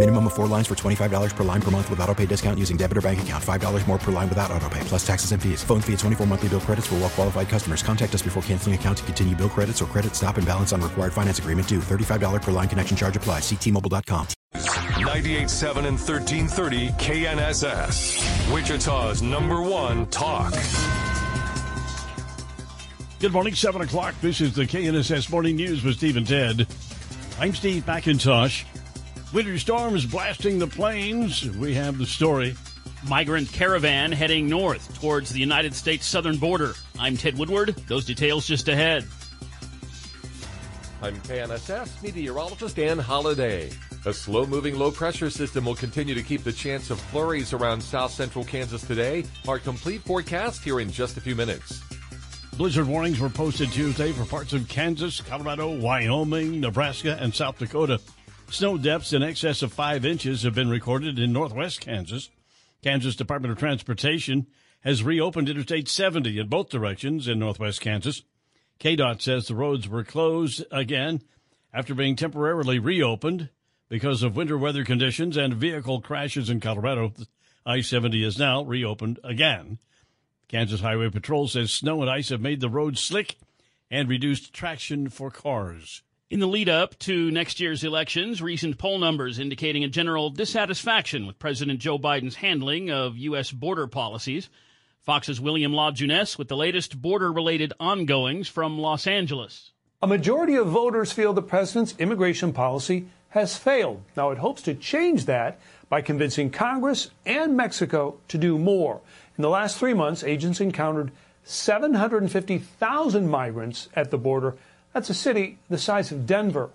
Minimum of four lines for $25 per line per month with auto pay discount using debit or bank account. $5 more per line without auto pay, plus taxes and fees. Phone fee at 24 monthly bill credits for well qualified customers. Contact us before canceling account to continue bill credits or credit stop and balance on required finance agreement due. $35 per line connection charge applies. Ctmobile.com. 98.7 and 1330 KNSS. Wichita's number one talk. Good morning, 7 o'clock. This is the KNSS Morning News with Steve and Ted. I'm Steve McIntosh. Winter storms blasting the plains. We have the story. Migrant caravan heading north towards the United States southern border. I'm Ted Woodward. Those details just ahead. I'm KNSS meteorologist Dan Holliday. A slow moving low pressure system will continue to keep the chance of flurries around south central Kansas today. Our complete forecast here in just a few minutes. Blizzard warnings were posted Tuesday for parts of Kansas, Colorado, Wyoming, Nebraska, and South Dakota. Snow depths in excess of five inches have been recorded in northwest Kansas. Kansas Department of Transportation has reopened Interstate 70 in both directions in northwest Kansas. KDOT says the roads were closed again after being temporarily reopened because of winter weather conditions and vehicle crashes in Colorado. I 70 is now reopened again. Kansas Highway Patrol says snow and ice have made the roads slick and reduced traction for cars. In the lead up to next year's elections, recent poll numbers indicating a general dissatisfaction with President Joe Biden's handling of U.S. border policies. Fox's William LaJeunesse with the latest border related ongoings from Los Angeles. A majority of voters feel the president's immigration policy has failed. Now, it hopes to change that by convincing Congress and Mexico to do more. In the last three months, agents encountered 750,000 migrants at the border. That's a city the size of Denver.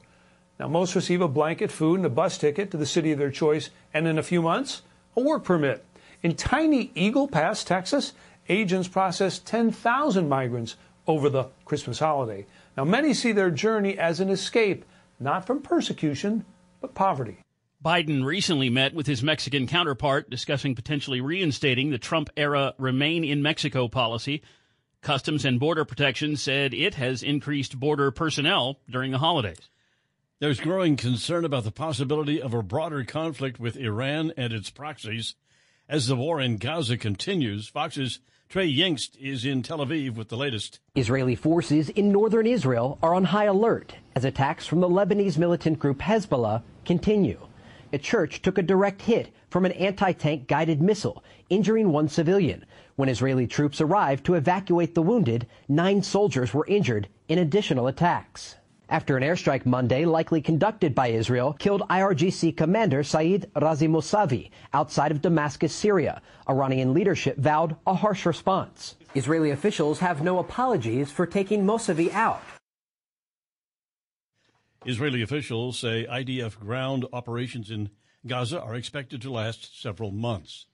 Now, most receive a blanket, food, and a bus ticket to the city of their choice, and in a few months, a work permit. In tiny Eagle Pass, Texas, agents processed 10,000 migrants over the Christmas holiday. Now, many see their journey as an escape, not from persecution, but poverty. Biden recently met with his Mexican counterpart discussing potentially reinstating the Trump era Remain in Mexico policy. Customs and Border Protection said it has increased border personnel during the holidays. There's growing concern about the possibility of a broader conflict with Iran and its proxies as the war in Gaza continues. Fox's Trey Yingst is in Tel Aviv with the latest. Israeli forces in northern Israel are on high alert as attacks from the Lebanese militant group Hezbollah continue. A church took a direct hit from an anti-tank guided missile, injuring one civilian. When Israeli troops arrived to evacuate the wounded, nine soldiers were injured in additional attacks. After an airstrike Monday, likely conducted by Israel, killed IRGC commander Saeed Razi Mousavi outside of Damascus, Syria. Iranian leadership vowed a harsh response. Israeli officials have no apologies for taking Mousavi out. Israeli officials say IDF ground operations in Gaza are expected to last several months.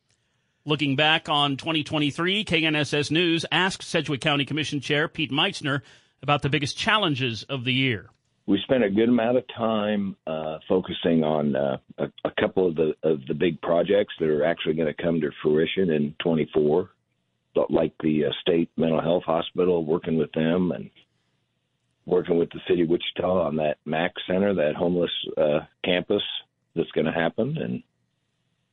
Looking back on 2023, KNSS News asked Sedgwick County Commission Chair Pete Meitzner about the biggest challenges of the year. We spent a good amount of time uh, focusing on uh, a, a, couple of the of the big projects that are actually going to come to fruition in 24, like the uh, state mental health hospital, working with them and working with the city of Wichita on that MAC center, that homeless uh, campus that's going to happen, and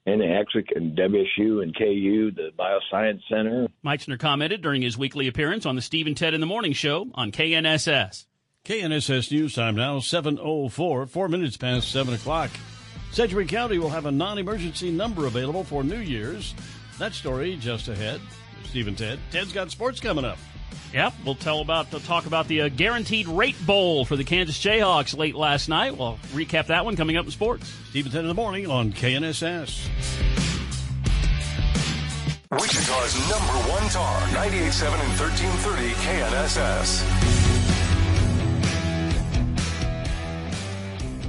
and actually and WSU and KU, the Bioscience Center. Meitzner commented during his weekly appearance on the Steve and Ted in the Morning Show on KNSS. KNSS News Time now, 7.04, four minutes past 7 o'clock. Sedgwick County will have a non-emergency number available for New Year's. That story just ahead. Steve and Ted. Ted's got sports coming up. Yep, we'll tell about the talk about the uh, guaranteed rate bowl for the Kansas Jayhawks late last night. We'll recap that one coming up in sports. Steve 10 in the morning on KNSS. Wichita's number one talk, 98.7 and 1330 KNSS.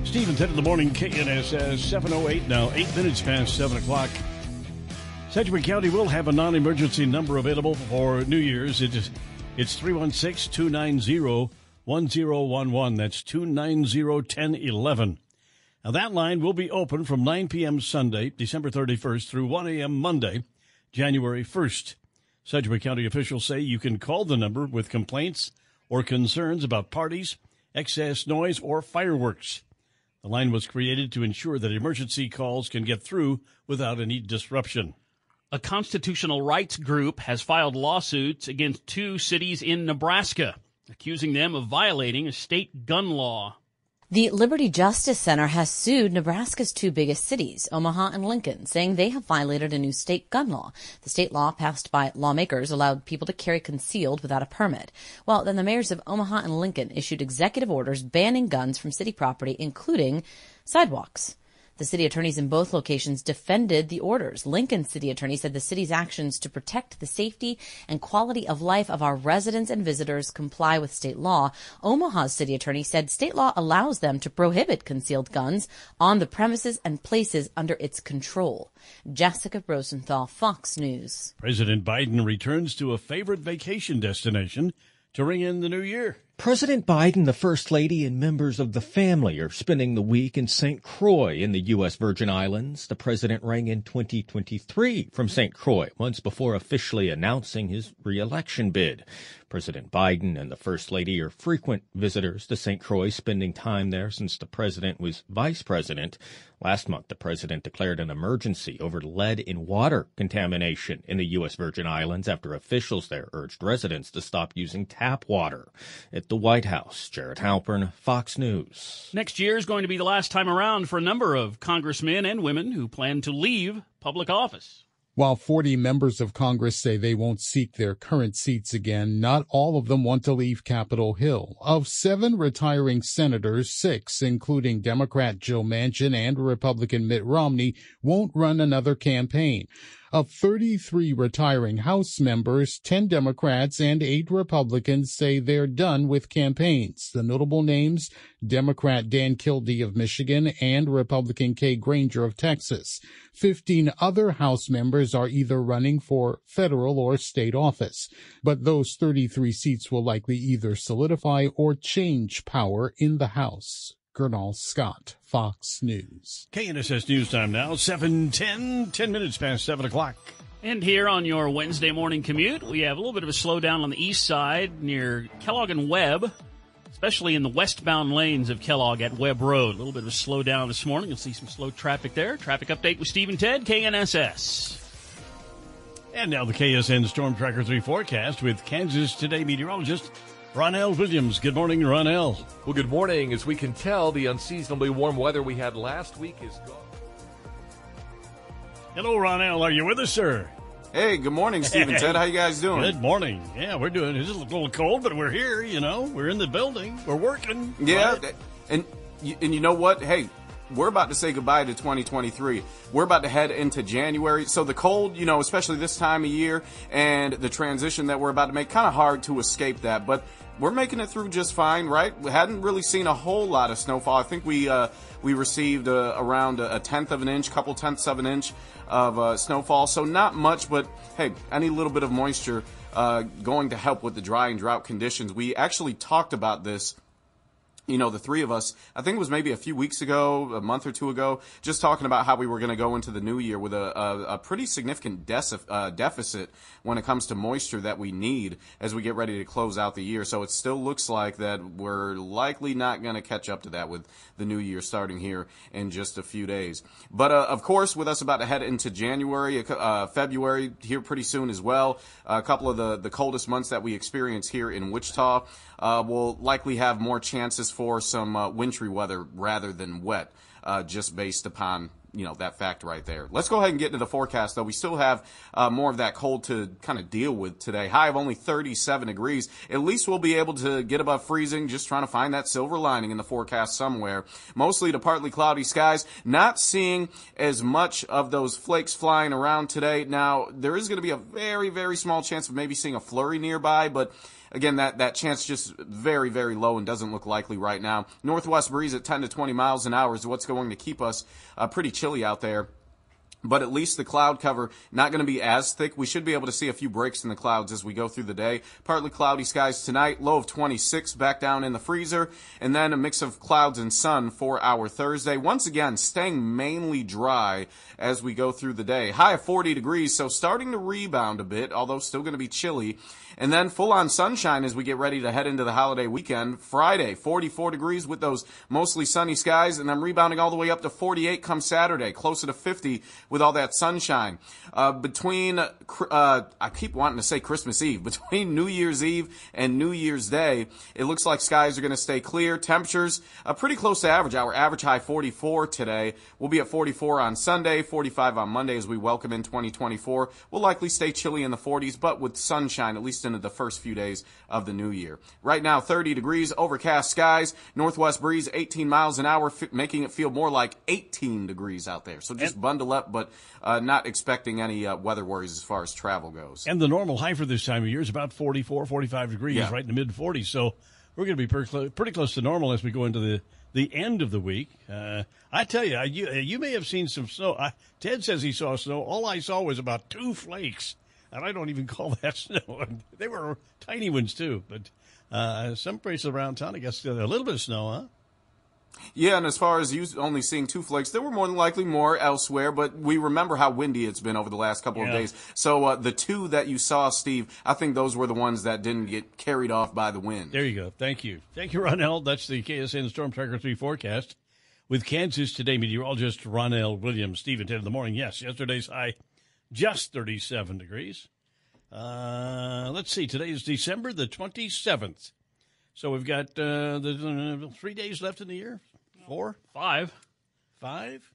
Steve 10 in the morning, KNSS 708 now, 8 minutes past 7 o'clock. Sedgwick County will have a non emergency number available for New Year's. It is, it's 316 290 1011. That's 290 1011. Now, that line will be open from 9 p.m. Sunday, December 31st, through 1 a.m. Monday, January 1st. Sedgwick County officials say you can call the number with complaints or concerns about parties, excess noise, or fireworks. The line was created to ensure that emergency calls can get through without any disruption. A constitutional rights group has filed lawsuits against two cities in Nebraska, accusing them of violating a state gun law. The Liberty Justice Center has sued Nebraska's two biggest cities, Omaha and Lincoln, saying they have violated a new state gun law. The state law passed by lawmakers allowed people to carry concealed without a permit. Well, then the mayors of Omaha and Lincoln issued executive orders banning guns from city property, including sidewalks. The city attorneys in both locations defended the orders. Lincoln city attorney said the city's actions to protect the safety and quality of life of our residents and visitors comply with state law. Omaha's city attorney said state law allows them to prohibit concealed guns on the premises and places under its control. Jessica Rosenthal, Fox News. President Biden returns to a favorite vacation destination to ring in the new year. President Biden, the First Lady, and members of the family are spending the week in St. Croix in the U.S. Virgin Islands. The president rang in 2023 from St. Croix once before officially announcing his reelection bid. President Biden and the First Lady are frequent visitors to St. Croix, spending time there since the president was vice president. Last month, the president declared an emergency over lead in water contamination in the U.S. Virgin Islands after officials there urged residents to stop using tap water. At the White House, Jared Halpern, Fox News. Next year is going to be the last time around for a number of congressmen and women who plan to leave public office. While 40 members of Congress say they won't seek their current seats again, not all of them want to leave Capitol Hill. Of seven retiring senators, six, including Democrat Joe Manchin and Republican Mitt Romney, won't run another campaign. Of 33 retiring House members, 10 Democrats and 8 Republicans say they're done with campaigns. The notable names, Democrat Dan Kildee of Michigan and Republican Kay Granger of Texas. 15 other House members are either running for federal or state office. But those 33 seats will likely either solidify or change power in the House. Gurnal Scott, Fox News. KNSS News Time now, 710, 10 minutes past 7 o'clock. And here on your Wednesday morning commute, we have a little bit of a slowdown on the east side near Kellogg and Webb, especially in the westbound lanes of Kellogg at Webb Road. A little bit of a slowdown this morning. You'll see some slow traffic there. Traffic update with Steve and Ted, KNSS. And now the KSN Storm Tracker 3 forecast with Kansas Today meteorologist Ronell Williams. Good morning, Ronell. Well, good morning. As we can tell, the unseasonably warm weather we had last week is gone. Hello, Ronell. Are you with us, sir? Hey, good morning, Steve and Ted. How you guys doing? Good morning. Yeah, we're doing. It's a little cold, but we're here. You know, we're in the building. We're working. Yeah, right? and and you know what? Hey, we're about to say goodbye to 2023. We're about to head into January. So the cold, you know, especially this time of year and the transition that we're about to make, kind of hard to escape that. But we're making it through just fine, right? We hadn't really seen a whole lot of snowfall. I think we uh, we received uh, around a tenth of an inch, couple tenths of an inch of uh, snowfall. So not much, but hey, any little bit of moisture uh, going to help with the dry and drought conditions. We actually talked about this you know, the three of us, I think it was maybe a few weeks ago, a month or two ago, just talking about how we were going to go into the new year with a, a, a pretty significant deci- uh, deficit when it comes to moisture that we need as we get ready to close out the year. So it still looks like that we're likely not going to catch up to that with the new year starting here in just a few days. But uh, of course, with us about to head into January, uh, February here pretty soon as well, a couple of the, the coldest months that we experience here in Wichita uh, will likely have more chances for some uh, wintry weather rather than wet, uh, just based upon you know that fact right there. Let's go ahead and get into the forecast, though. We still have uh, more of that cold to kind of deal with today. High of only 37 degrees. At least we'll be able to get above freezing. Just trying to find that silver lining in the forecast somewhere. Mostly to partly cloudy skies. Not seeing as much of those flakes flying around today. Now there is going to be a very very small chance of maybe seeing a flurry nearby, but again, that, that chance just very, very low and doesn't look likely right now. Northwest breeze at 10 to 20 miles an hour is what's going to keep us uh, pretty chilly out there but at least the cloud cover not going to be as thick. We should be able to see a few breaks in the clouds as we go through the day. Partly cloudy skies tonight, low of 26 back down in the freezer, and then a mix of clouds and sun for our Thursday. Once again, staying mainly dry as we go through the day. High of 40 degrees, so starting to rebound a bit, although still going to be chilly. And then full on sunshine as we get ready to head into the holiday weekend. Friday, 44 degrees with those mostly sunny skies, and then rebounding all the way up to 48 come Saturday, closer to 50 with all that sunshine. Uh, between, uh, I keep wanting to say Christmas Eve, between New Year's Eve and New Year's Day, it looks like skies are going to stay clear. Temperatures uh, pretty close to average. Our average high 44 today. We'll be at 44 on Sunday, 45 on Monday as we welcome in 2024. We'll likely stay chilly in the 40s, but with sunshine, at least into the first few days of the new year. Right now, 30 degrees, overcast skies, northwest breeze, 18 miles an hour, f- making it feel more like 18 degrees out there. So just bundle up, but uh, not expecting any uh, weather worries as far as travel goes. And the normal high for this time of year is about 44, 45 degrees, yeah. right in the mid 40s. So we're going to be pretty close, pretty close to normal as we go into the the end of the week. Uh, I tell you, you, you may have seen some snow. I, Ted says he saw snow. All I saw was about two flakes and I don't even call that snow. they were tiny ones too, but uh, some places around town, I guess, a little bit of snow, huh? Yeah, and as far as you only seeing two flakes, there were more than likely more elsewhere, but we remember how windy it's been over the last couple yeah. of days. So uh, the two that you saw, Steve, I think those were the ones that didn't get carried off by the wind. There you go. Thank you. Thank you, Ronell. That's the KSN Storm Tracker 3 forecast. With Kansas today, meteorologist Ronell Williams, Steve, 10 in the morning. Yes, yesterday's high just 37 degrees. Uh, let's see, today is December the 27th. So we've got uh, the three days left in the year. Four? Five. Five?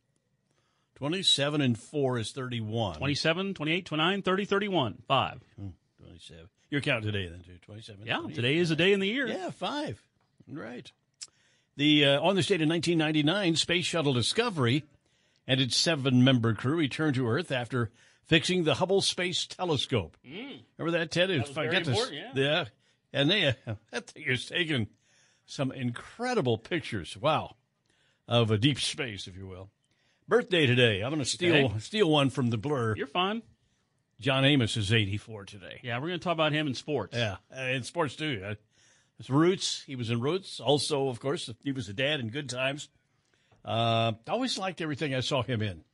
27 and 4 is 31. 27, 28, 29, 30, 31. Five. Hmm, 27. You're counting today then, too. 27. Yeah, today is a day in the year. Yeah, five. Right. The uh, On this date in 1999, Space Shuttle Discovery and its seven member crew returned to Earth after fixing the Hubble Space Telescope. Mm. Remember that, Ted? That was very important, yeah. yeah. And they, uh, that thing is taking some incredible pictures. Wow. Of a deep space, if you will. Birthday today. I'm going to steal okay. steal one from the blur. You're fine. John Amos is 84 today. Yeah, we're going to talk about him in sports. Yeah, uh, in sports too. Uh, his roots. He was in Roots. Also, of course, he was a dad in Good Times. Uh, I always liked everything I saw him in.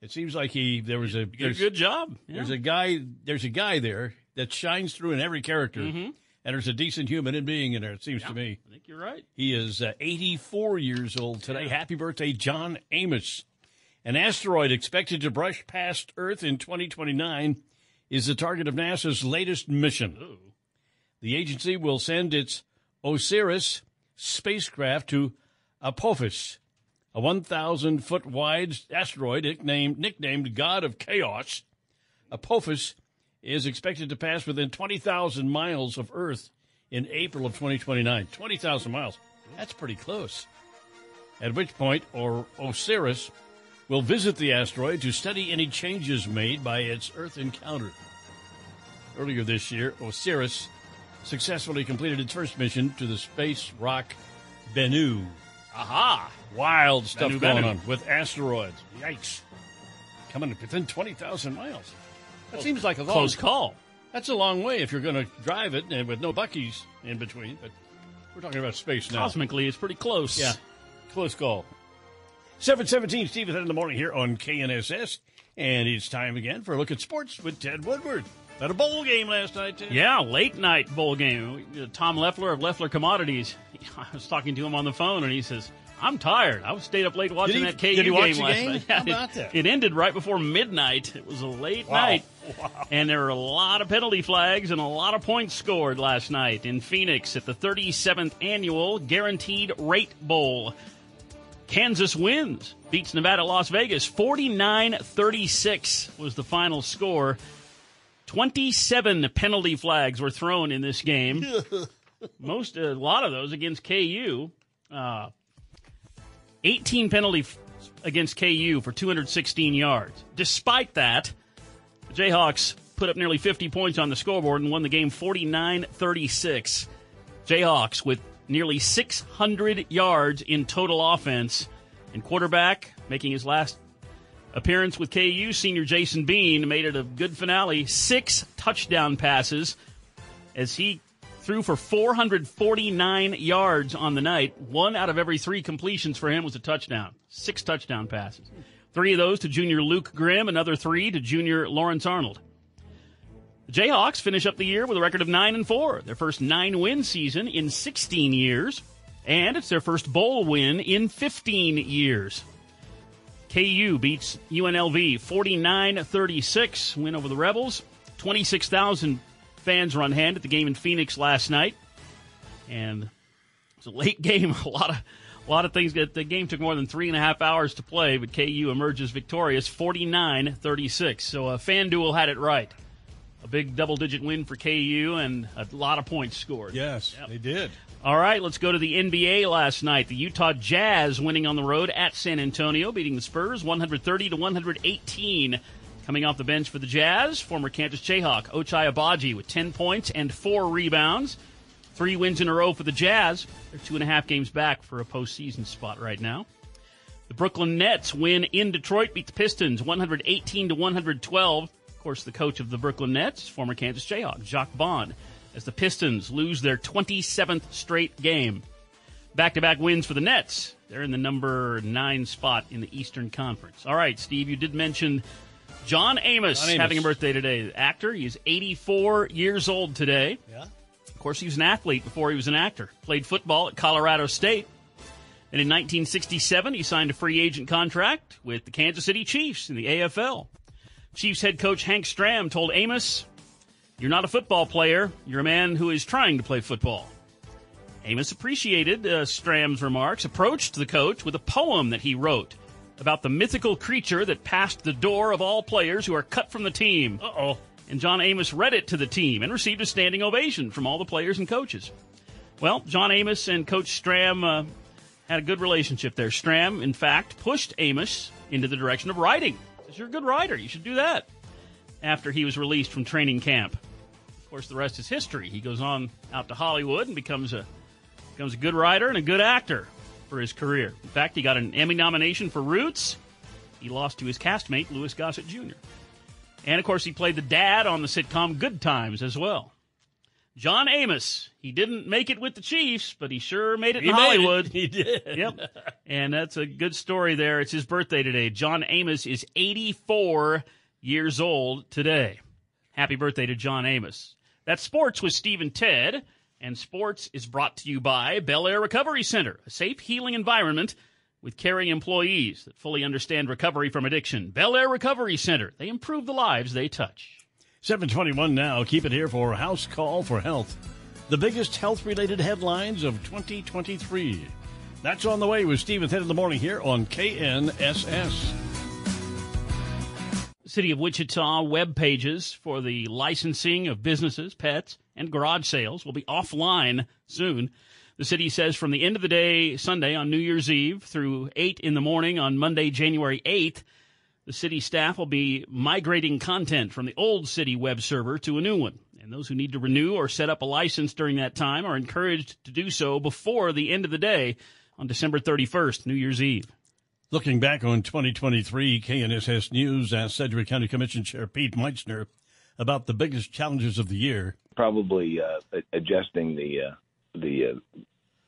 It seems like he there was a good job. Yeah. There's a guy there's a guy there that shines through in every character, mm-hmm. And there's a decent human in being in there. It seems yeah, to me. I think you're right. He is uh, 84 years old today. Yeah. Happy birthday, John Amos! An asteroid expected to brush past Earth in 2029 is the target of NASA's latest mission. Ooh. The agency will send its OSIRIS spacecraft to Apophis a 1,000 foot wide asteroid nicknamed, nicknamed God of Chaos. Apophis is expected to pass within 20,000 miles of Earth in April of 2029. 20,000 miles. That's pretty close. At which point, or Osiris will visit the asteroid to study any changes made by its Earth encounter. Earlier this year, Osiris successfully completed its first mission to the space rock Bennu. Aha! Wild stuff Bennu, going Bennu. on with asteroids. Yikes. Coming within 20,000 miles. That seems like a long, close call. That's a long way if you're going to drive it and with no Buc-ee's in between. But we're talking about space now. Cosmically, it's pretty close. Yeah. Close call. 717 Steve in the morning here on KNSS. And it's time again for a look at sports with Ted Woodward. Had a bowl game last night, too. Yeah, late night bowl game. Uh, Tom Leffler of Leffler Commodities. I was talking to him on the phone, and he says, I'm tired. I stayed up late watching he, that KU game last game? night. How about it. It ended right before midnight. It was a late wow. night. Wow. And there were a lot of penalty flags and a lot of points scored last night in Phoenix at the 37th annual Guaranteed Rate Bowl. Kansas wins, beats Nevada Las Vegas 49 36 was the final score. 27 penalty flags were thrown in this game. Most, a lot of those against KU. Uh, 18 penalty f- against KU for 216 yards. Despite that, Jayhawks put up nearly 50 points on the scoreboard and won the game 49 36. Jayhawks with nearly 600 yards in total offense. And quarterback, making his last appearance with KU, senior Jason Bean made it a good finale. Six touchdown passes as he threw for 449 yards on the night. One out of every three completions for him was a touchdown. Six touchdown passes. Three of those to junior Luke Grimm, another three to junior Lawrence Arnold. The Jayhawks finish up the year with a record of 9 and 4, their first 9-win season in 16 years, and it's their first bowl win in 15 years. KU beats UNLV 49-36, win over the Rebels. 26,000 fans were on hand at the game in Phoenix last night. And it's a late game. A lot of a lot of things. The game took more than three and a half hours to play, but KU emerges victorious 49 36. So uh, FanDuel had it right. A big double digit win for KU and a lot of points scored. Yes, they did. All right, let's go to the NBA last night. The Utah Jazz winning on the road at San Antonio, beating the Spurs 130 to 118. Coming off the bench for the Jazz, former Kansas Jayhawk Ochai Agbaji with 10 points and four rebounds. Three wins in a row for the Jazz. They're two and a half games back for a postseason spot right now. The Brooklyn Nets win in Detroit, beat the Pistons 118 to 112. Of course, the coach of the Brooklyn Nets, former Kansas Jayhawk, Jacque Vaughn, as the Pistons lose their 27th straight game. Back to back wins for the Nets. They're in the number nine spot in the Eastern Conference. All right, Steve, you did mention John Amos, John Amos. having a birthday today. The actor, he's 84 years old today. Yeah. Course, he was an athlete before he was an actor. Played football at Colorado State. And in 1967, he signed a free agent contract with the Kansas City Chiefs in the AFL. Chiefs head coach Hank Stram told Amos, You're not a football player, you're a man who is trying to play football. Amos appreciated uh, Stram's remarks, approached the coach with a poem that he wrote about the mythical creature that passed the door of all players who are cut from the team. Uh oh. And John Amos read it to the team and received a standing ovation from all the players and coaches. Well, John Amos and Coach Stram uh, had a good relationship there. Stram, in fact, pushed Amos into the direction of writing. Says, You're a good writer. You should do that. After he was released from training camp. Of course, the rest is history. He goes on out to Hollywood and becomes a becomes a good writer and a good actor for his career. In fact, he got an Emmy nomination for Roots. He lost to his castmate, Louis Gossett Jr. And of course, he played the dad on the sitcom Good Times as well. John Amos. He didn't make it with the Chiefs, but he sure made it He in made it. Hollywood. He did. Yep. And that's a good story there. It's his birthday today. John Amos is 84 years old today. Happy birthday to John Amos. That's sports with Steve and Ted. And sports is brought to you by Bel Air Recovery Center, a safe, healing environment with caring employees that fully understand recovery from addiction. Bel Air Recovery Center. They improve the lives they touch. 721 now. Keep it here for House Call for Health. The biggest health related headlines of 2023. That's on the way with Steve and Ted in the morning here on KNSS. City of Wichita web pages for the licensing of businesses, pets, and garage sales will be offline soon. The city says from the end of the day Sunday on New Year's Eve through 8 in the morning on Monday, January 8th, the city staff will be migrating content from the old city web server to a new one. And those who need to renew or set up a license during that time are encouraged to do so before the end of the day on December 31st, New Year's Eve. Looking back on 2023, KNSS News asked Sedgwick County Commission Chair Pete Meitzner about the biggest challenges of the year. Probably uh, adjusting the uh, the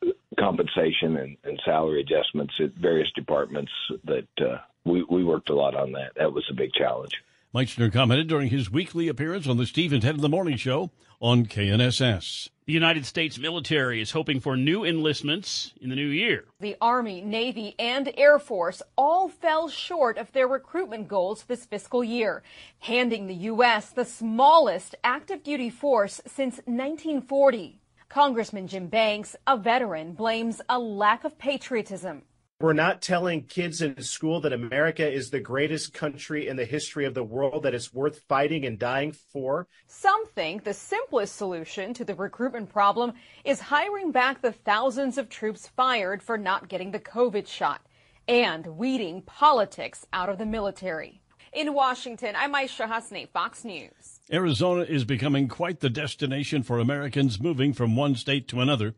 uh, compensation and, and salary adjustments at various departments. That uh, we we worked a lot on that. That was a big challenge. Meitzner commented during his weekly appearance on the Steve Head Ted in the Morning Show on KNSS. The United States military is hoping for new enlistments in the new year. The Army, Navy, and Air Force all fell short of their recruitment goals this fiscal year, handing the U.S. the smallest active duty force since 1940. Congressman Jim Banks, a veteran, blames a lack of patriotism. We're not telling kids in school that America is the greatest country in the history of the world, that it's worth fighting and dying for. Some think the simplest solution to the recruitment problem is hiring back the thousands of troops fired for not getting the COVID shot and weeding politics out of the military. In Washington, I'm Aishah Hasnie, Fox News. Arizona is becoming quite the destination for Americans moving from one state to another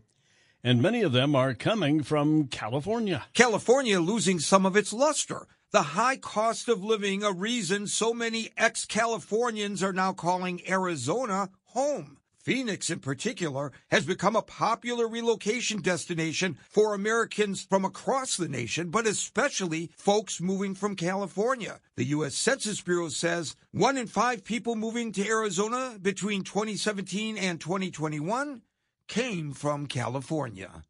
and many of them are coming from California. California losing some of its luster. The high cost of living, a reason so many ex Californians are now calling Arizona home. Phoenix, in particular, has become a popular relocation destination for Americans from across the nation, but especially folks moving from California. The U.S. Census Bureau says one in five people moving to Arizona between 2017 and 2021 came from California.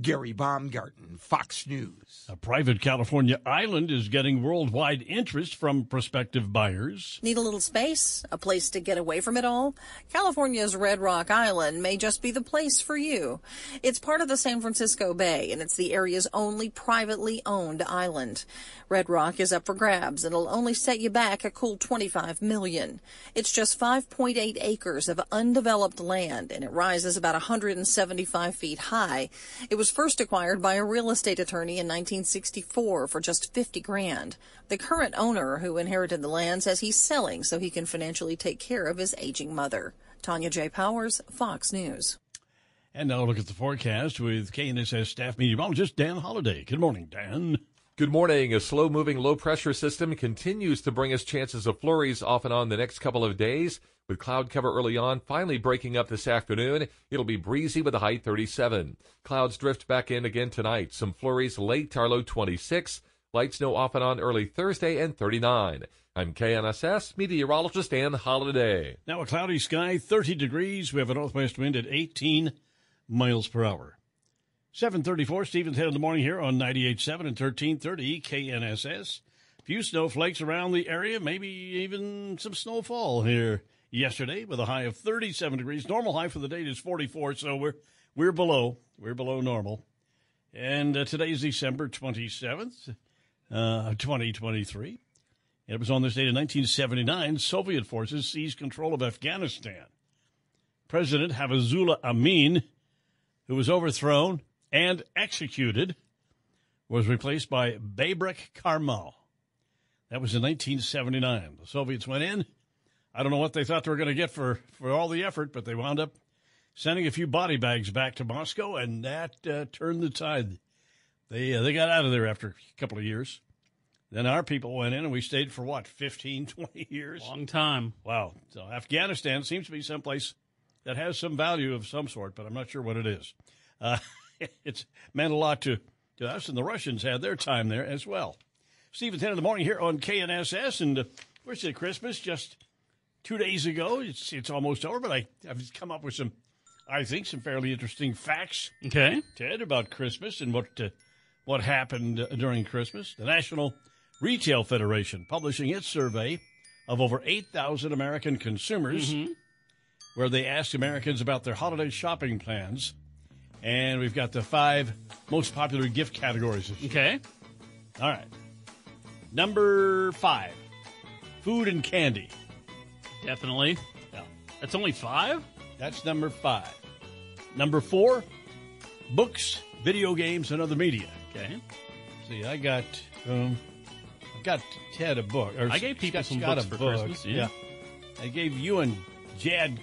Gary Baumgarten, Fox News. A private California island is getting worldwide interest from prospective buyers. Need a little space? A place to get away from it all? California's Red Rock Island may just be the place for you. It's part of the San Francisco Bay, and it's the area's only privately owned island. Red Rock is up for grabs, and it'll only set you back a cool 25 million. It's just 5.8 acres of undeveloped land, and it rises about 175 feet high. It was first acquired by a real estate attorney in 1964 for just 50 grand. The current owner who inherited the land says he's selling so he can financially take care of his aging mother. Tanya J. Powers, Fox News. And now look at the forecast with KNSS staff meteorologist Dan Holliday. Good morning, Dan. Good morning. A slow moving low pressure system continues to bring us chances of flurries off and on the next couple of days. With cloud cover early on, finally breaking up this afternoon. It'll be breezy with a high 37. Clouds drift back in again tonight. Some flurries late, our low 26. Light snow off and on early Thursday and 39. I'm KNSS meteorologist Dan Holliday. Now a cloudy sky, 30 degrees. We have a northwest wind at 18 miles per hour. 734 Stevens Head in the morning here on 98.7 and 1330 KNSS. Few snowflakes around the area, maybe even some snowfall here yesterday with a high of 37 degrees. Normal high for the date is 44, so we're we're below we're below normal. And uh, today is December 27th, uh, 2023. It was on this date in 1979, Soviet forces seized control of Afghanistan. President Hafizullah Amin, who was overthrown and executed, was replaced by Babrak Karmal. That was in 1979. The Soviets went in. I don't know what they thought they were going to get for, for all the effort, but they wound up sending a few body bags back to Moscow, and that uh, turned the tide. They, uh, they got out of there after a couple of years. Then our people went in, and we stayed for what, 15, 20 years? Long time. Wow. So Afghanistan seems to be someplace that has some value of some sort, but I'm not sure what it is. Uh, it's meant a lot to, to us, and the Russians had their time there as well. Steve at 10 in the morning here on KNSS, and uh, where's it Christmas? Just two days ago. It's it's almost over, but I, I've come up with some, I think, some fairly interesting facts. Okay. Ted, about Christmas and what uh, what happened uh, during Christmas. The National Retail Federation publishing its survey of over 8,000 American consumers, Mhm. where they asked Americans about their holiday shopping plans. And we've got the five most popular gift categories. Okay. All right. Number five food and candy. Definitely. Yeah. That's only five? That's number five. Number four books, video games, and other media. Okay. See, I got um, I got Ted a book. Or I gave people Scott- some Scott books for book. Christmas, yeah. I gave you and Jad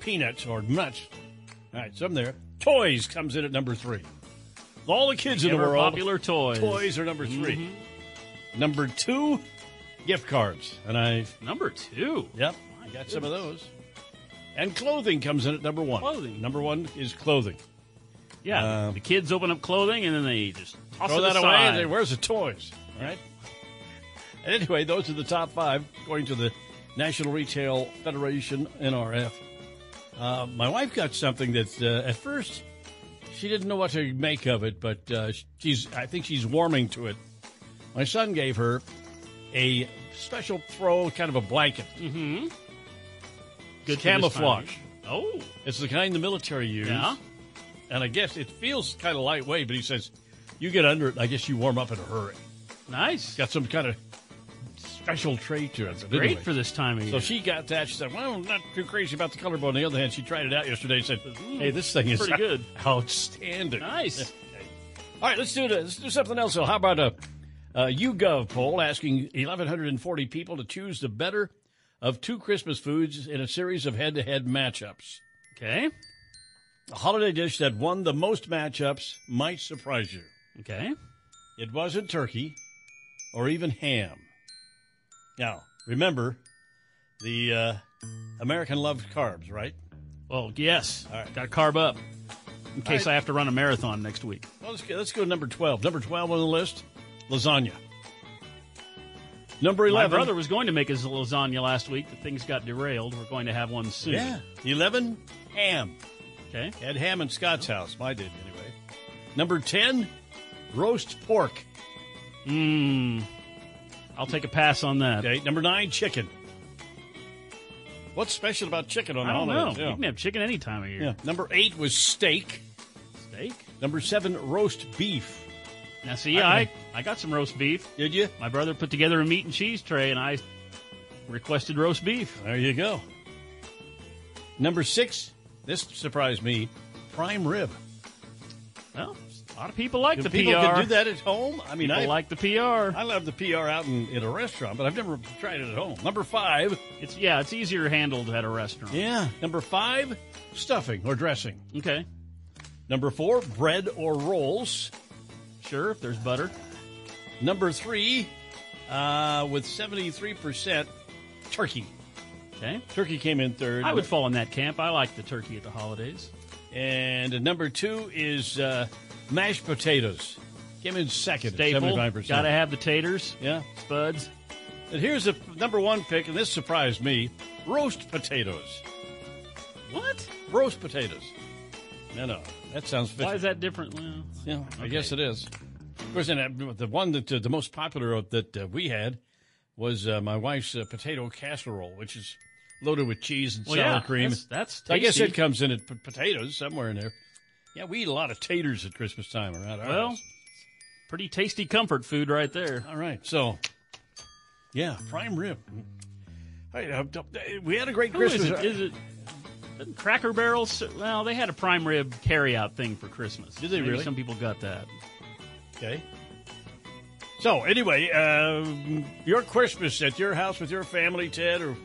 peanuts or nuts. All right, some there. Toys comes in at number three. All the kids in the world. popular toys. Toys are number 3 Mhm. Number two, gift cards. And I Number two. Yep, got some of those. And clothing comes in at number one. Clothing. Number one is clothing. Yeah. Um, the kids open up clothing and then they just toss Throw it that aside. away and say, where's the toys? All right. And anyway, those are the top five according to the National Retail Federation, NRF. Uh, my wife got something that uh, at first she didn't know what to make of it, but uh, she's I think she's warming to it. My son gave her a special throw, kind of a blanket. Mm-hmm. Good camouflage. Oh. It's the kind the military use. Yeah. And I guess it feels kind of lightweight, but he says, You get under it, I guess you warm up in a hurry. Nice. Got some kind of special trait to it. Great anyway. for this time of year. So she got that. She said, "Well, I'm not too crazy about the color, but on the other hand, she tried it out yesterday. and Said, hmm, "Hey, this thing is pretty good. outstanding." Nice. All right, let's do this. Uh, let's do something else. So, how about a, a YouGov poll asking 1,140 people to choose the better of two Christmas foods in a series of head-to-head matchups? Okay. A holiday dish that won the most matchups might surprise you. Okay. It wasn't turkey or even ham. Now, remember, the uh, American loves carbs, right? Well, yes. All right. Got to carb up in case right. I have to run a marathon next week. Well, let's go, let's go to number 12. Number 12 on the list, lasagna. Number 11. My brother was going to make his lasagna last week, but things got derailed. We're going to have one soon. Yeah. 11, ham. Okay. Had ham in Scott's house. I did, anyway. Number 10, roast pork. Mmm. I'll take a pass on that. Okay. Number 9, chicken. What's special about chicken on I don't know. holidays? You can have chicken any time of year. Yeah. Number 8 was steak. Steak? Number 7, roast beef. Now, see, I- I, I got some roast beef. Did you? My brother put together a meat and cheese tray, and I requested roast beef. There you go. Number 6, this surprised me, prime rib. Well, a lot of people like the people PR. can do that at home, I mean, People I like the PR. I love the PR out in, in a restaurant, but I've never tried it at home. Number five, It's yeah, it's easier handled at a restaurant. yeah. Number five, stuffing or dressing. Okay. Number four, bread or rolls. Sure, if there's butter. Number three, uh, with seventy three percent, turkey. Okay. Turkey came in third. I would fall in that camp. I like the turkey at the holidays. And number two is uh, mashed potatoes. Came in second, Staple. seventy five percent. Got to have the taters. Yeah. Spuds. And here's the number one pick, and this surprised me: roast potatoes. What? Roast potatoes. No, no, that sounds. Fishy. Why is that different? Well, Yeah, I guess it is. Of course, and uh, the one that uh, the most popular that uh, we had was uh, my wife's uh, potato casserole, which is loaded with cheese and Well, sour yeah, cream. that's- that's I guess it comes in at p- potatoes somewhere in there. Yeah, we eat a lot of taters at Christmas time around our Well, house. pretty tasty comfort food right there. All right, so yeah, prime rib. All right, uh, we had a great Who is Christmas. it? Is it Cracker Barrels? Well, they had a prime rib carry-out thing for Christmas. Did they Maybe really? Some people got that. Okay. So anyway, um, your Christmas at your house with your family, Ted, or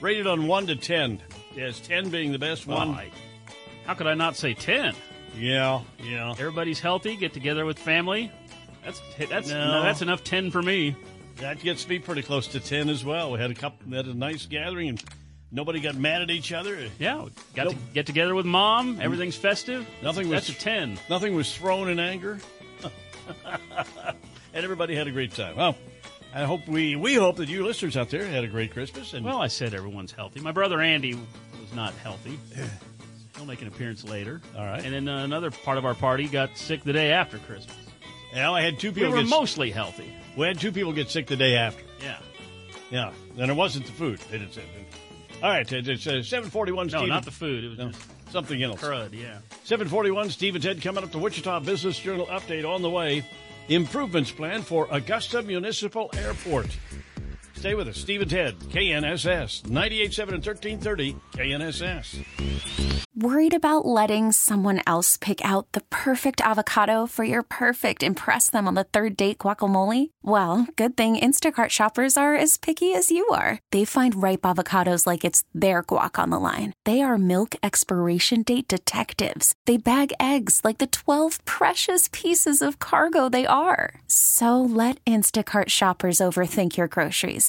rated on one to ten. Yes, ten being the best one. Well, I- how could I not say ten? Yeah, yeah. Everybody's healthy. Get together with family. That's that's No. no, that's enough ten for me. That gets me pretty close to ten as well. We had a couple, we had a nice gathering, and nobody got mad at each other. Yeah, got Nope. to get together with mom. Everything's festive. Nothing was That's a ten. Nothing was thrown in anger, and everybody had a great time. Well, I hope we we hope that you listeners out there had a great Christmas. And Well, I said everyone's healthy. My brother Andy was not healthy. He'll make an appearance later. All right. And then uh, another part of our party got sick the day after Christmas. Now I had two people. We were mostly healthy. we had two people get sick the day after. Yeah. Yeah, and it wasn't the food. They didn't say. All right, it- it's uh, seven forty-one. No, not the food. It was No, something else. crud. Yeah. Seven forty-one. Steve and Ted coming up. The Wichita Business Journal update on the way. Improvements plan for Augusta Municipal Airport. Stay with us, Steve and Ted, KNSS 98.7 and thirteen thirty KNSS. Worried about letting someone else pick out the perfect avocado for your perfect impress them on the third date guacamole? Well, good thing Instacart shoppers are as picky as you are. They find ripe avocados like it's their guac on the line. They are milk expiration date detectives. They bag eggs like the 12 precious pieces of cargo they are. So let Instacart shoppers overthink your groceries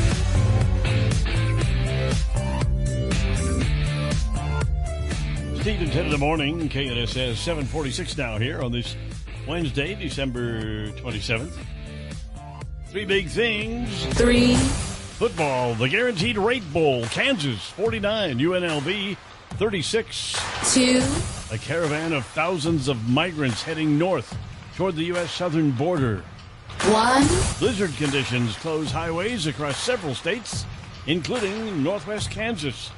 Steve and Ted in the morning, KNSS 746 now here on this Wednesday, December 27th. Three big things. Three. Football, the Guaranteed Rate Bowl, Kansas 49, UNLV 36. Two. A caravan of thousands of migrants heading north toward the U.S. southern border. One. Blizzard conditions close highways across several states, including northwest Kansas.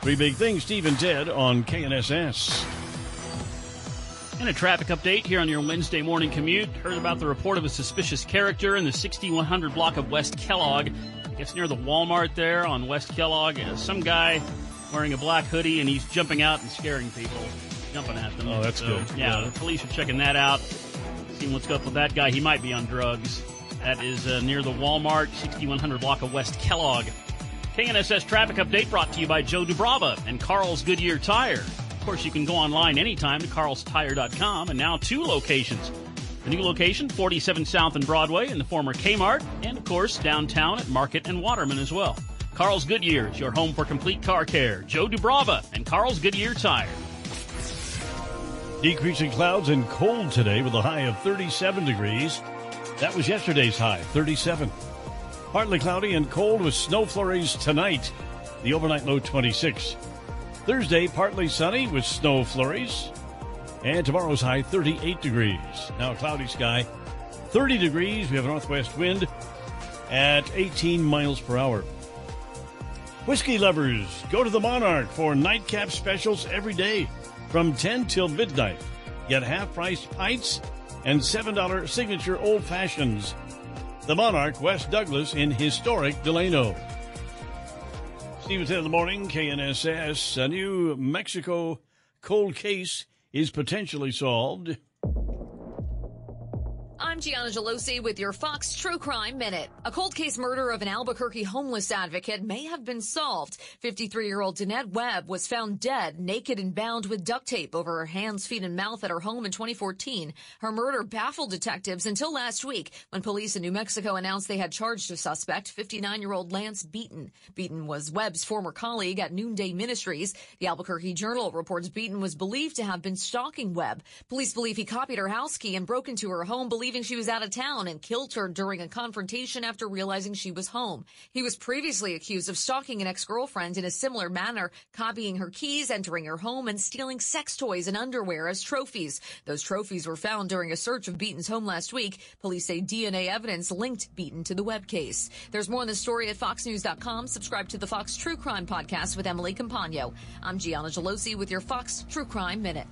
Three big things, Steve and Ted on KNSS. And a traffic update here on your Wednesday morning commute. Heard about the report of a suspicious character in the 6100 block of West Kellogg. I guess near the Walmart there on West Kellogg. Uh, some guy wearing a black hoodie and he's jumping out and scaring people, jumping at them. Oh, that's So, good. Yeah, Yeah. the police are checking that out, seeing what's up with that guy. He might be on drugs. That is uh, near the Walmart 6100 block of West Kellogg. KNSS traffic update brought to you by Joe Dubrava and Carl's Goodyear Tire. Of course, you can go online anytime to carlstire.com and now two locations. The new location, 47 South and Broadway in the former Kmart, and of course, downtown at Market and Waterman as well. Carl's Goodyear is your home for complete car care. Joe Dubrava and Carl's Goodyear Tire. Decreasing clouds and cold today with a high of 37 degrees. That was yesterday's high, 37. Partly cloudy and cold with snow flurries tonight. The overnight low 26. Thursday, partly sunny with snow flurries. And tomorrow's high 38 degrees. Now cloudy sky, 30 degrees. We have a northwest wind at 18 miles per hour. Whiskey lovers, go to the Monarch for nightcap specials every day from 10 till midnight. Get half price pints and $7 signature old fashions. The Monarch, West Douglas in historic Delano. Steve at Ted in the morning, KNSS. A New Mexico cold case is potentially solved. Gianna Gelosi with your Fox True Crime Minute. A cold case murder of an Albuquerque homeless advocate may have been solved. 53-year-old Danette Webb was found dead, naked and bound with duct tape over her hands, feet, and mouth at her home in 2014. Her murder baffled detectives until last week when police in New Mexico announced they had charged a suspect, 59-year-old Lance Beaton. Beaton was Webb's former colleague at Noonday Ministries. The Albuquerque Journal reports Beaton was believed to have been stalking Webb. Police believe he copied her house key and broke into her home, believing she was out of town and killed her during a confrontation after realizing she was home. He was previously accused of stalking an ex-girlfriend in a similar manner, copying her keys, entering her home, and stealing sex toys and underwear as trophies. Those trophies were found during a search of Beaton's home last week. Police say DNA evidence linked Beaton to the Webb case. There's more on the story at foxnews.com. Subscribe to the Fox True Crime podcast with Emily Compagno. I'm Gianna Gelosi with your Fox True Crime Minute.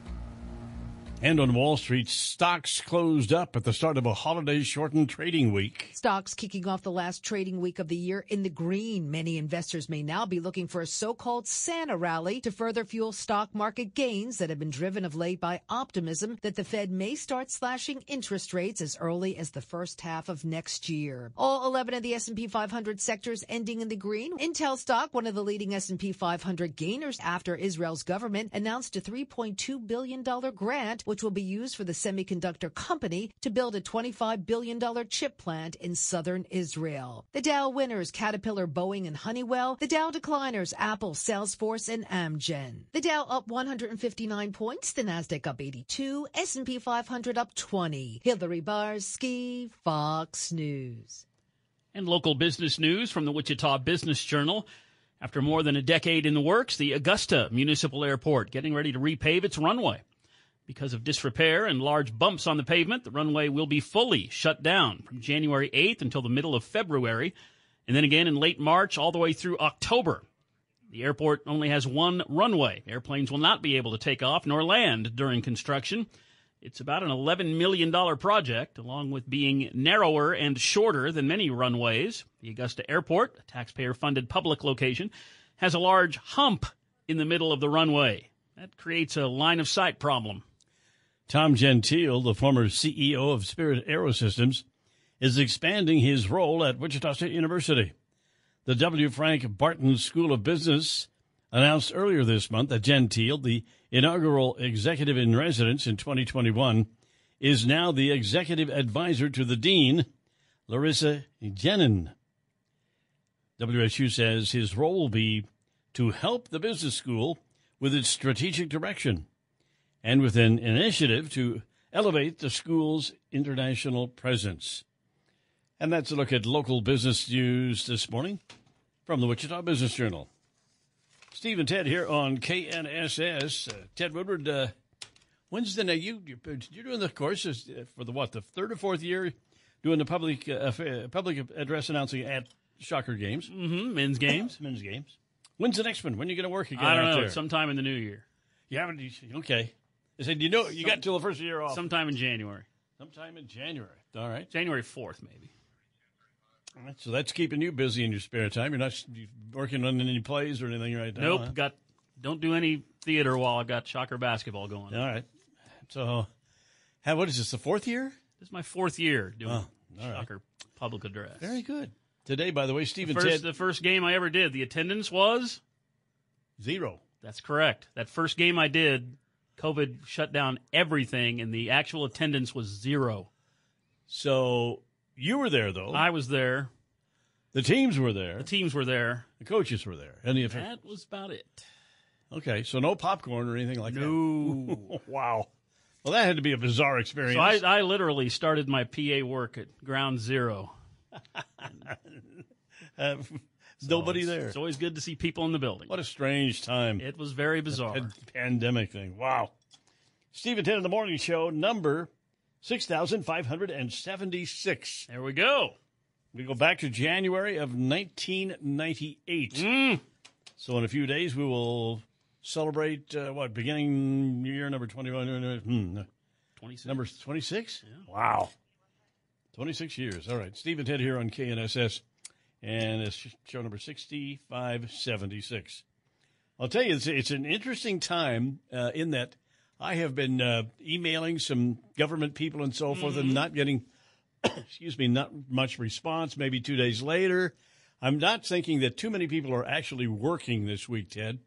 And on Wall Street, stocks closed up at the start of a holiday shortened trading week. Stocks kicking off the last trading week of the year in the green. Many investors may now be looking for a so-called Santa rally to further fuel stock market gains that have been driven of late by optimism that the Fed may start slashing interest rates as early as the first half of next year. All 11 of the S&P 500 sectors ending in the green. Intel stock, one of the leading S&P 500 gainers after Israel's government announced a $3.2 billion grant which will be used for the semiconductor company to build a $25 billion chip plant in southern Israel. The Dow winners, Caterpillar, Boeing, and Honeywell. The Dow decliners, Apple, Salesforce, and Amgen. The Dow up 159 points, the Nasdaq up 82, S&P 500 up 20. Hillary Barsky, Fox News. And local business news from the Wichita Business Journal. After more than a decade in the works, the Augusta Municipal Airport getting ready to repave its runway. Because of disrepair and large bumps on the pavement, the runway will be fully shut down from January 8th until the middle of February, and then again in late March all the way through October. The airport only has one runway. Airplanes will not be able to take off nor land during construction. It's about an $11 million project, along with being narrower and shorter than many runways. The Augusta Airport, a taxpayer funded public location, has a large hump in the middle of the runway. That creates a line of sight problem. Tom Gentile, the former CEO of Spirit Aerosystems, is expanding his role at Wichita State University. The W. Frank Barton School of Business announced earlier this month that Gentile, the inaugural executive in residence in 2021, is now the executive advisor to the dean, Larissa Genin. WSU says his role will be to help the business school with its strategic direction and with an initiative to elevate the school's international presence. And that's a look at local business news this morning from the Wichita Business Journal. Steve and Ted here on KNSS. Uh, Ted Woodward, uh, when's the you you're doing the courses uh, for the what the third or fourth year doing the public uh, public address announcing at Shocker games, mm-hmm, men's games, men's games. When's the next one? When are you going to work again? I don't know. There? Sometime in the new year. You haven't. Okay. I said, you know, you Some, got till the first year off. Sometime in January. Sometime in January. All right. January 4th, maybe. All right. So that's keeping you busy in your spare time. You're not working on any plays or anything right now. Nope. Huh? Got. Don't do any theater while I've got soccer basketball going. All right. So, how, what is this? The fourth year? This is my fourth year doing Oh, all right. Shocker public address. Very good. Today, by the way, The Stephen first, Ted the first game I ever did, the attendance was zero. That's correct. That first game I did, COVID shut down everything, and the actual attendance was zero. So you were there though. I was there. The teams were there. The teams were there. The coaches were there. And the That was about it. okay, so no popcorn or anything like No. that. wow. Well, that had to be a bizarre experience. So I, I literally started my PA work at ground zero. Uh, So nobody it's- there. It's always good to see people in the building. What a strange time. It was very bizarre. Pan- pandemic thing. Wow. Stephen Ted in the morning show, number 6,576. There we go. We go back to January of 1998. Mm. So in a few days, we will celebrate, uh, what, beginning year number 21? Hmm, 26. number 26? Wow. 26 years. All right. Stephen Ted here on KNSS, and it's show number 6576. I'll tell you, it's, it's an interesting time uh, in that I have been uh, emailing some government people and so forth and not getting, excuse me, not much response. Maybe two days later. I'm not thinking that too many people are actually working this week, Ted,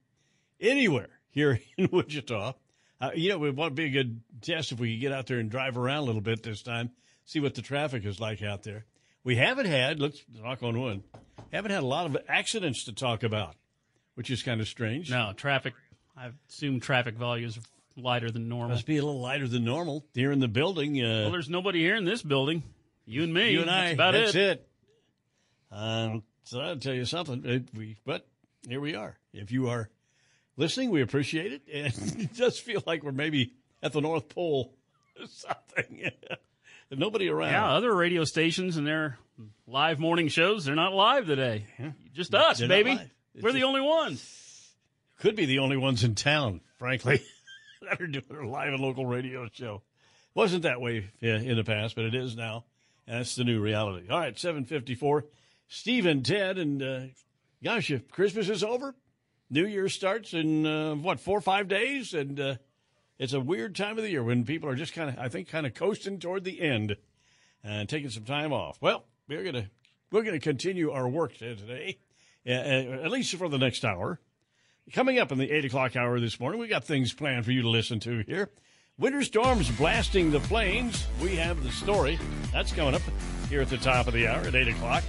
anywhere here in Wichita. Uh, you know, it would be a good test if we could get out there and drive around a little bit this time, see what the traffic is like out there. We haven't had, let's knock on wood, haven't had a lot of accidents to talk about, which is kind of strange. No, traffic. I assume traffic volumes are lighter than normal. Must be a little lighter than normal here in the building. Uh, well, there's nobody here in this building. You and me. you and I. That's about that's it. it. Um, so I'll tell you something. It, we, but here we are. If you are listening, we appreciate it. And it does feel like we're maybe at the North Pole or something. Nobody around. Yeah, other radio stations and their live morning shows, they're not live today. Just us, They're baby. We're the only ones. Could be the only ones in town, frankly. that are doing a live and local radio show. Wasn't that way in the past, but it is now. And that's the new reality. All right, 754. Steve and Ted, and uh, gosh, if Christmas is over, New Year starts in, uh, what, four or five days? And uh, it's a weird time of the year when people are just kind of, I think, kind of coasting toward the end and taking some time off. Well, we're to we're to continue our work today, at least for the next hour. Coming up in the 8 o'clock hour this morning, we got things planned for you to listen to here. Winter storms blasting the plains. We have the story. That's coming up here at the top of the hour at 8 o'clock.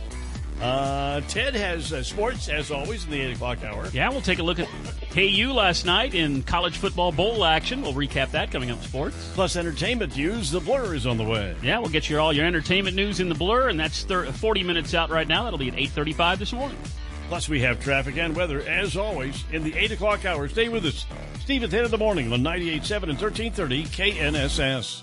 Uh, Ted has uh, sports, as always, in the 8 o'clock hour. Yeah, we'll take a look at KU last night in college football bowl action. We'll recap that coming up sports. Plus entertainment news. The Blur is on the way. Yeah, we'll get you all your entertainment news in the Blur, and that's 30, 40 minutes out right now. That'll be at 8.35 this morning. Plus, we have traffic and weather, as always, in the 8 o'clock hour. Stay with us. Steve at Ted in the morning on 98.7 and 1330 KNSS.